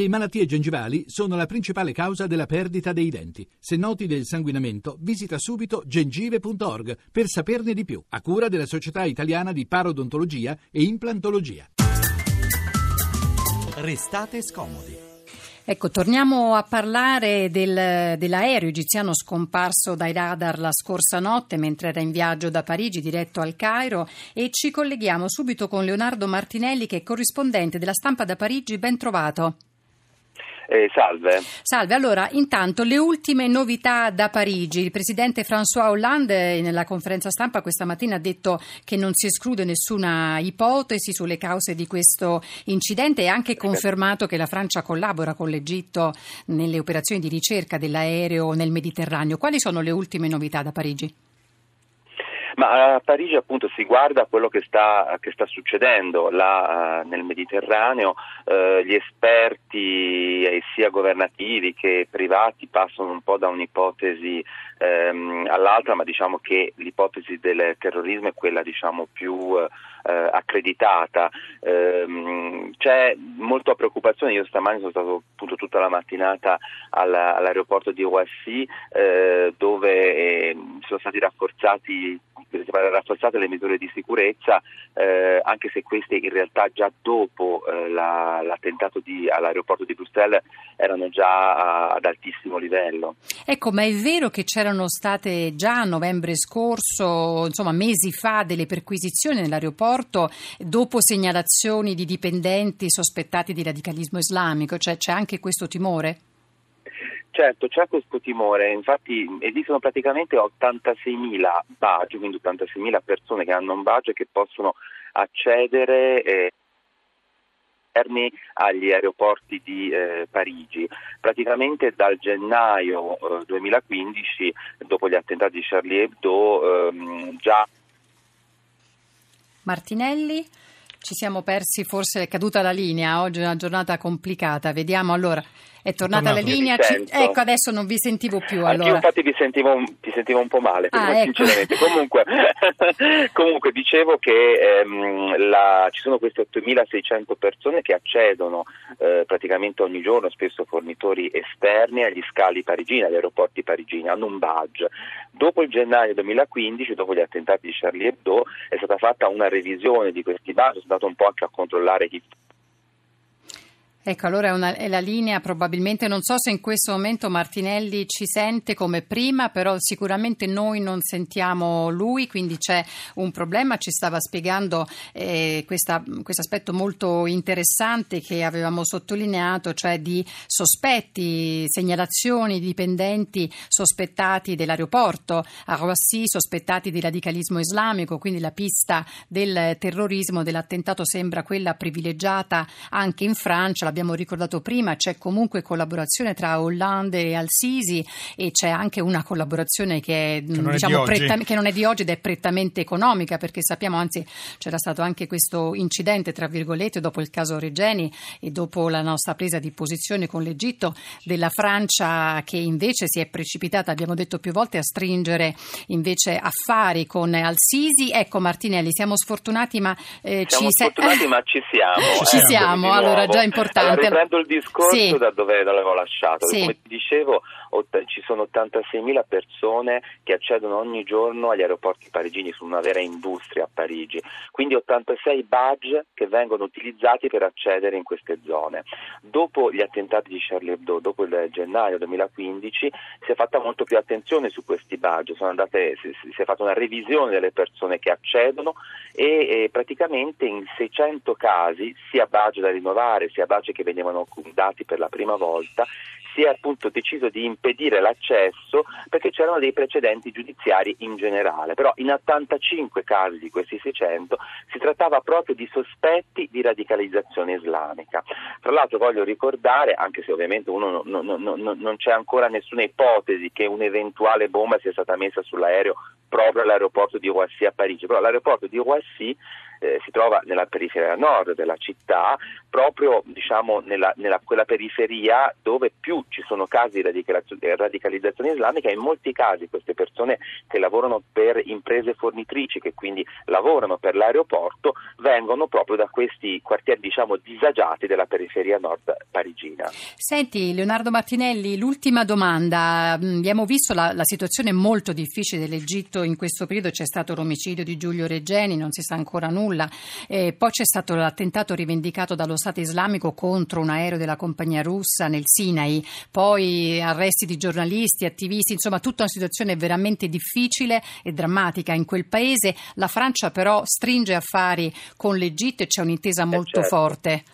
Le malattie gengivali sono la principale causa della perdita dei denti. Se noti del sanguinamento, visita subito gengive.org per saperne di più, a cura della Società Italiana di Parodontologia e Implantologia. Restate scomodi. Ecco, torniamo a parlare del, dell'aereo egiziano scomparso dai radar la scorsa notte mentre era in viaggio da Parigi diretto al Cairo e ci colleghiamo subito con Leonardo Martinelli che è corrispondente della stampa da Parigi. Ben trovato. Eh, salve. Salve, allora intanto le ultime novità da Parigi. Il presidente François Hollande eh, nella conferenza stampa questa mattina ha detto che non si esclude nessuna ipotesi sulle cause di questo incidente e ha anche confermato che la Francia collabora con l'Egitto nelle operazioni di ricerca dell'aereo nel Mediterraneo. Quali sono le ultime novità da Parigi? Ma a Parigi appunto si guarda quello che sta, che sta succedendo. Là uh, nel Mediterraneo, uh, gli esperti eh, sia governativi che privati passano un po' da un'ipotesi um, all'altra, ma diciamo che l'ipotesi del terrorismo è quella diciamo, più uh, accreditata. Um, c'è molta preoccupazione, io stamani sono stato appunto tutta la mattinata alla, all'aeroporto di Roissy dove eh, sono stati rafforzati rafforzate le misure di sicurezza, eh, anche se queste in realtà già dopo eh, la, l'attentato di, all'aeroporto di Bruxelles erano già a, ad altissimo livello. Ecco, ma è vero che c'erano state già a novembre scorso, insomma mesi fa, delle perquisizioni nell'aeroporto dopo segnalazioni di dipendenti sospettati di radicalismo islamico? Cioè c'è anche questo timore? Certo, c'è questo timore, infatti esistono praticamente 86.000 badge, quindi 86.000 persone che hanno un badge e che possono accedere eh, agli aeroporti di eh, Parigi. Praticamente dal gennaio eh, 2015, dopo gli attentati di Charlie Hebdo, ehm, già... Martinelli? Ci siamo persi, forse è caduta la linea, oggi è una giornata complicata. Vediamo allora. È tornata la linea? Ci... Ecco, adesso non vi sentivo più. Allora. Anch'io infatti vi sentivo, vi sentivo un po' male, ah, ecco. comunque, comunque, dicevo che ehm, la... ci sono queste 8.600 persone che accedono eh, praticamente ogni giorno, spesso fornitori esterni, agli scali parigini, agli aeroporti parigini, hanno un badge. Dopo il gennaio 2015, dopo gli attentati di Charlie Hebdo, è stata fatta una revisione di questi badge, sono andato un po' anche a controllare chi Ecco, allora è, una, è, la linea, probabilmente non so se in questo momento Martinelli ci sente come prima, però sicuramente noi non sentiamo lui, quindi c'è un problema. Ci stava spiegando eh, questo aspetto molto interessante che avevamo sottolineato, cioè di sospetti, segnalazioni di dipendenti sospettati dell'aeroporto a Roissy, sospettati di radicalismo islamico, quindi la pista del terrorismo, dell'attentato sembra quella privilegiata anche in Francia l'abbiamo ricordato prima, c'è comunque collaborazione tra Hollande e Al-Sisi e c'è anche una collaborazione che, è, che, diciamo, non, pretta, che non è di oggi ed è prettamente economica perché sappiamo, anzi c'era stato anche questo incidente, tra virgolette, dopo il caso Regeni e dopo la nostra presa di posizione con l'Egitto della Francia che invece si è precipitata, abbiamo detto più volte, a stringere invece affari con Al-Sisi. Ecco Martinelli, siamo sfortunati ma eh, siamo ci sfortunati se... ma ci siamo. ci ecco, siamo, allora già importante importante. Allora, riprendo il discorso sì. da dove l'avevo lasciato. Sì. Come ti dicevo, ci sono 86.000 persone che accedono ogni giorno agli aeroporti parigini, su una vera industria a Parigi, quindi 86 badge che vengono utilizzati per accedere in queste zone. Dopo gli attentati di Charlie Hebdo, dopo il gennaio 2015, si è fatta molto più attenzione su questi badge, andate, si, è fatta una revisione delle persone che accedono e, e praticamente in 600 casi, sia badge da rinnovare, sia badge che venivano dati per la prima volta, si è appunto deciso di impedire l'accesso perché c'erano dei precedenti giudiziari in generale, però in 85 casi di questi 600 si trattava proprio di sospetti di radicalizzazione islamica. Tra l'altro voglio ricordare, anche se ovviamente uno non, non, non, non c'è ancora nessuna ipotesi che un'eventuale bomba sia stata messa sull'aereo proprio all'aeroporto di Roissy a Parigi, però l'aeroporto di Roissy eh, si trova nella periferia nord della città, proprio diciamo, nella, nella, quella periferia dove più ci sono casi di radicalizzazione islamica e in molti casi queste persone che lavorano per imprese fornitrici, che quindi lavorano per l'aeroporto, vengono proprio da questi quartieri diciamo, disagiati della periferia nord parigina. Senti Leonardo Martinelli, l'ultima domanda. Mm, abbiamo visto la, la situazione molto difficile dell'Egitto in questo periodo, c'è stato l'omicidio di Giulio Reggeni, non si sa ancora nulla, eh, poi c'è stato l'attentato rivendicato dallo Stato islamico contro un aereo della compagnia russa nel Sinai, poi arresti di giornalisti, attivisti, insomma tutta una situazione veramente difficile e drammatica in quel paese. La Francia però stringe affari con l'Egitto e c'è un'intesa eh, molto certo. forte.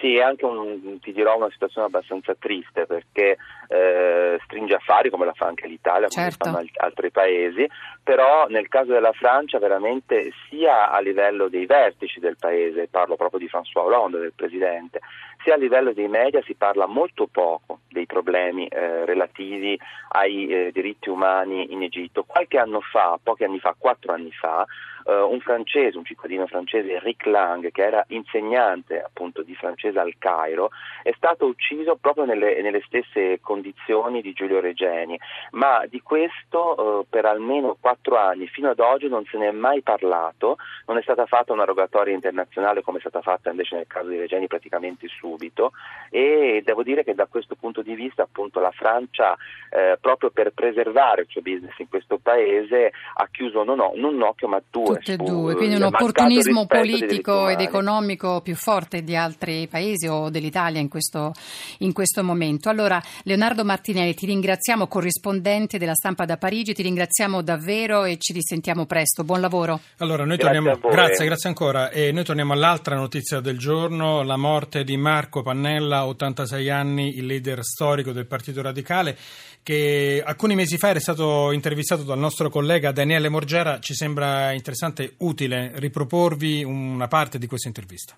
Sì, è anche un, ti dirò una situazione abbastanza triste perché eh, stringe affari come la fa anche l'Italia, come certo. fanno altri paesi, però nel caso della Francia veramente sia a livello dei vertici del paese, parlo proprio di François Hollande, del Presidente, sia a livello dei media si parla molto poco dei problemi eh, relativi ai eh, diritti umani in Egitto. Qualche anno fa, pochi anni fa, quattro anni fa, eh, un francese, un cittadino francese, Rick Lang, che era insegnante appunto di francese al Cairo, è stato ucciso proprio nelle, nelle stesse condizioni di Giulio Regeni, ma di questo eh, per almeno quattro anni, fino ad oggi non se ne è mai parlato, non è stata fatta una rogatoria internazionale come è stata fatta invece nel caso di Regeni praticamente subito. E devo dire che da questo punto di vista appunto la Francia eh, proprio per preservare il suo business in questo paese ha chiuso non, non un occhio ma due Tutte e due, quindi un opportunismo politico ed economico più forte di altri paesi o dell'Italia in questo, in questo momento. Allora, Leonardo Martinelli, ti ringraziamo, corrispondente della stampa da Parigi, ti ringraziamo davvero e ci risentiamo presto. Buon lavoro. Allora, noi grazie torniamo, grazie, grazie ancora. E noi torniamo all'altra notizia del giorno, la morte di Marco Pannella, 86 anni, il leader storico del Partito Radicale che alcuni mesi fa era stato intervistato dal nostro collega Daniele Morgera. Ci sembra interessante, utile riproporvi una parte di questa intervista.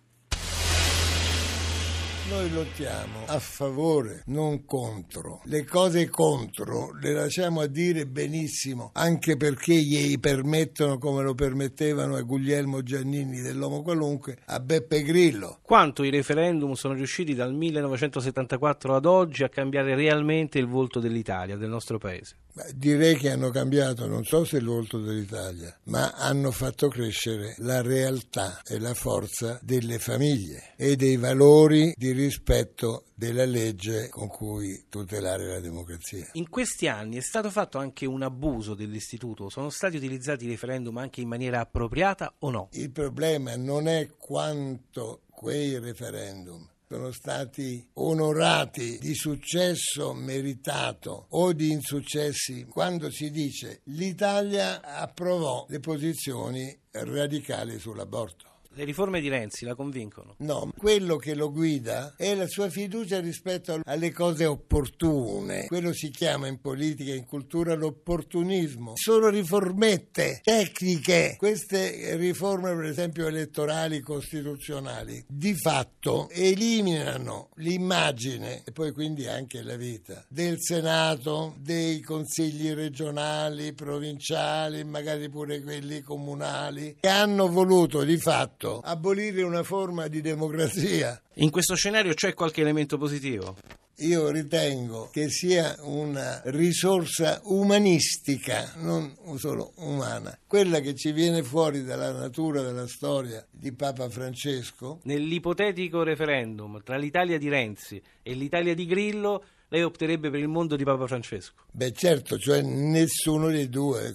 Noi lottiamo a favore, non contro. Le cose contro le lasciamo a dire benissimo, anche perché gli permettono, come lo permettevano a Guglielmo Giannini dell'Uomo Qualunque, a Beppe Grillo. Quanto i referendum sono riusciti dal 1974 ad oggi a cambiare realmente il volto dell'Italia, del nostro paese? Direi che hanno cambiato, non so se il volto dell'Italia, ma hanno fatto crescere la realtà e la forza delle famiglie e dei valori di rispetto della legge con cui tutelare la democrazia. In questi anni è stato fatto anche un abuso dell'istituto? Sono stati utilizzati i referendum anche in maniera appropriata o no? Il problema non è quanto quei referendum sono stati onorati di successo meritato o di insuccessi quando si dice l'Italia approvò le posizioni radicali sull'aborto. Le riforme di Renzi la convincono? No, quello che lo guida è la sua fiducia rispetto alle cose opportune. Quello si chiama in politica e in cultura l'opportunismo. Sono riformette tecniche. Queste riforme, per esempio elettorali costituzionali, di fatto eliminano l'immagine e poi quindi anche la vita del Senato, dei consigli regionali, provinciali, magari pure quelli comunali, che hanno voluto di fatto fatto abolire una forma di democrazia. In questo scenario c'è qualche elemento positivo? Io ritengo che sia una risorsa umanistica, non solo umana, quella che ci viene fuori dalla natura della storia di Papa Francesco. Nell'ipotetico referendum tra l'Italia di Renzi e l'Italia di Grillo, lei opterebbe per il mondo di Papa Francesco? Beh certo, cioè nessuno dei due.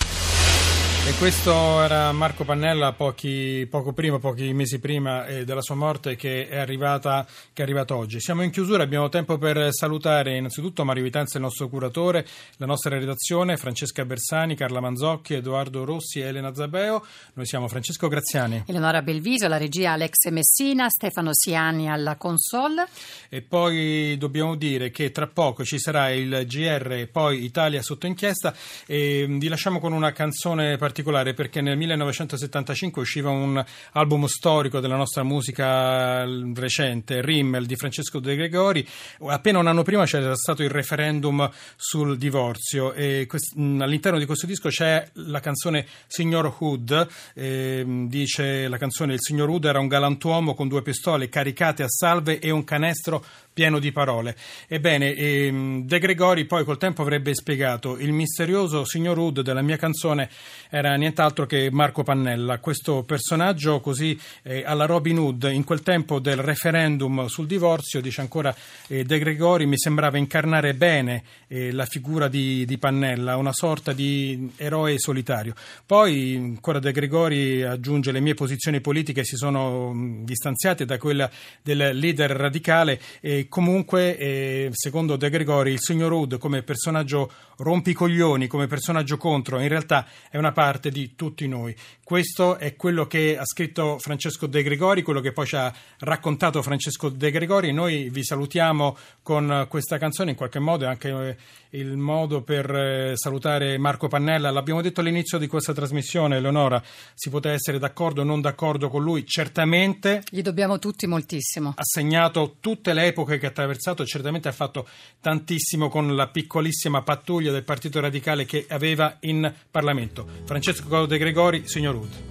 E questo era Marco Pannella pochi, poco prima, pochi mesi prima eh, della sua morte che è, arrivata, che è arrivata oggi. Siamo in chiusura, abbiamo tempo per salutare innanzitutto Mario Vitanza, il nostro curatore, la nostra redazione, Francesca Bersani, Carla Manzocchi, Edoardo Rossi e Elena Zabeo. Noi siamo Francesco Graziani. Eleonora Belviso, la regia Alex Messina, Stefano Siani alla console. E poi dobbiamo dire che tra poco ci sarà il GR, poi Italia sotto inchiesta e vi lasciamo con una canzone particolare particolare perché nel 1975 usciva un album storico della nostra musica recente, Rimmel di Francesco De Gregori. Appena un anno prima c'era stato il referendum sul divorzio e quest- all'interno di questo disco c'è la canzone Signor Hood, eh, dice la canzone Il signor Hood era un galantuomo con due pistole caricate a salve e un canestro pieno di parole. Ebbene, ehm, De Gregori poi col tempo avrebbe spiegato il misterioso signor Hood della mia canzone era nient'altro che Marco Pannella, questo personaggio così eh, alla Robin Hood in quel tempo del referendum sul divorzio, dice ancora eh, De Gregori, mi sembrava incarnare bene eh, la figura di, di, Pannella, una sorta di eroe solitario. Poi ancora De Gregori aggiunge le mie posizioni politiche si sono distanziate da quella del leader radicale comunque, eh, secondo De Gregori, il signor Hood come personaggio rompicoglioni, come personaggio contro, in realtà è una parte di tutti noi. Questo è quello che ha scritto Francesco De Gregori, quello che poi ci ha raccontato Francesco De Gregori. Noi vi salutiamo con questa canzone, in qualche modo è anche eh, il modo per eh, salutare Marco Pannella. L'abbiamo detto all'inizio di questa trasmissione, Eleonora, si poteva essere d'accordo o non d'accordo con lui, certamente. Gli dobbiamo tutti moltissimo. Ha segnato tutte le epoche che ha attraversato, certamente ha fatto tantissimo con la piccolissima pattuglia del Partito Radicale che aveva in Parlamento. Francesco De Gregori, signor Ud.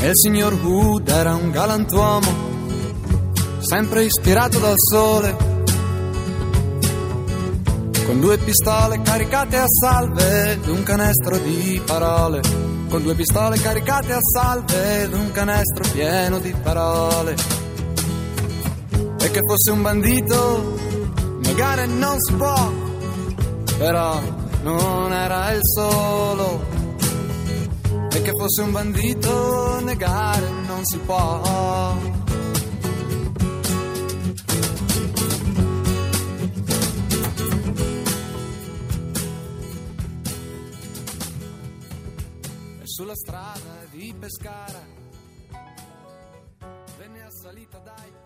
E il signor Hood era un galantuomo, sempre ispirato dal sole, con due pistole caricate a salve ed un canestro di parole, con due pistole caricate a salve ed un canestro pieno di parole. E che fosse un bandito negare non si può, però non era il solo. E che fosse un bandito negare non si può. E sulla strada di Pescara venne assalita dai